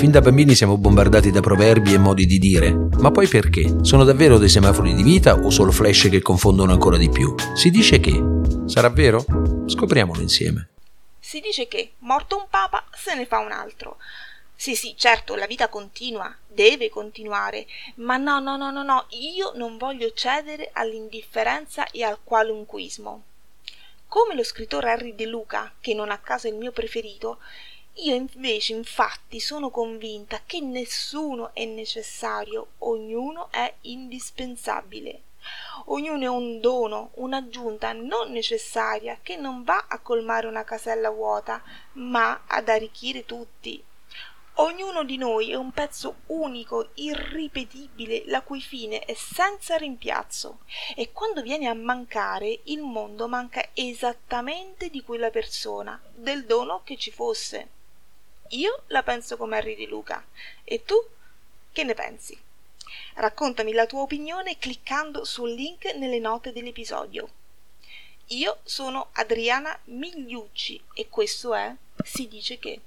Fin da bambini siamo bombardati da proverbi e modi di dire, ma poi perché? Sono davvero dei semafori di vita o solo flash che confondono ancora di più? Si dice che. Sarà vero? Scopriamolo insieme. Si dice che, morto un papa, se ne fa un altro. Sì, sì, certo, la vita continua, deve continuare, ma no, no, no, no, no, io non voglio cedere all'indifferenza e al qualunquismo. Come lo scrittore Harry De Luca, che non a caso è il mio preferito, io invece infatti sono convinta che nessuno è necessario, ognuno è indispensabile. Ognuno è un dono, un'aggiunta non necessaria che non va a colmare una casella vuota, ma ad arricchire tutti. Ognuno di noi è un pezzo unico, irripetibile, la cui fine è senza rimpiazzo. E quando viene a mancare, il mondo manca esattamente di quella persona, del dono che ci fosse. Io la penso come Harry di Luca. E tu che ne pensi? Raccontami la tua opinione cliccando sul link nelle note dell'episodio. Io sono Adriana Migliucci e questo è Si dice che.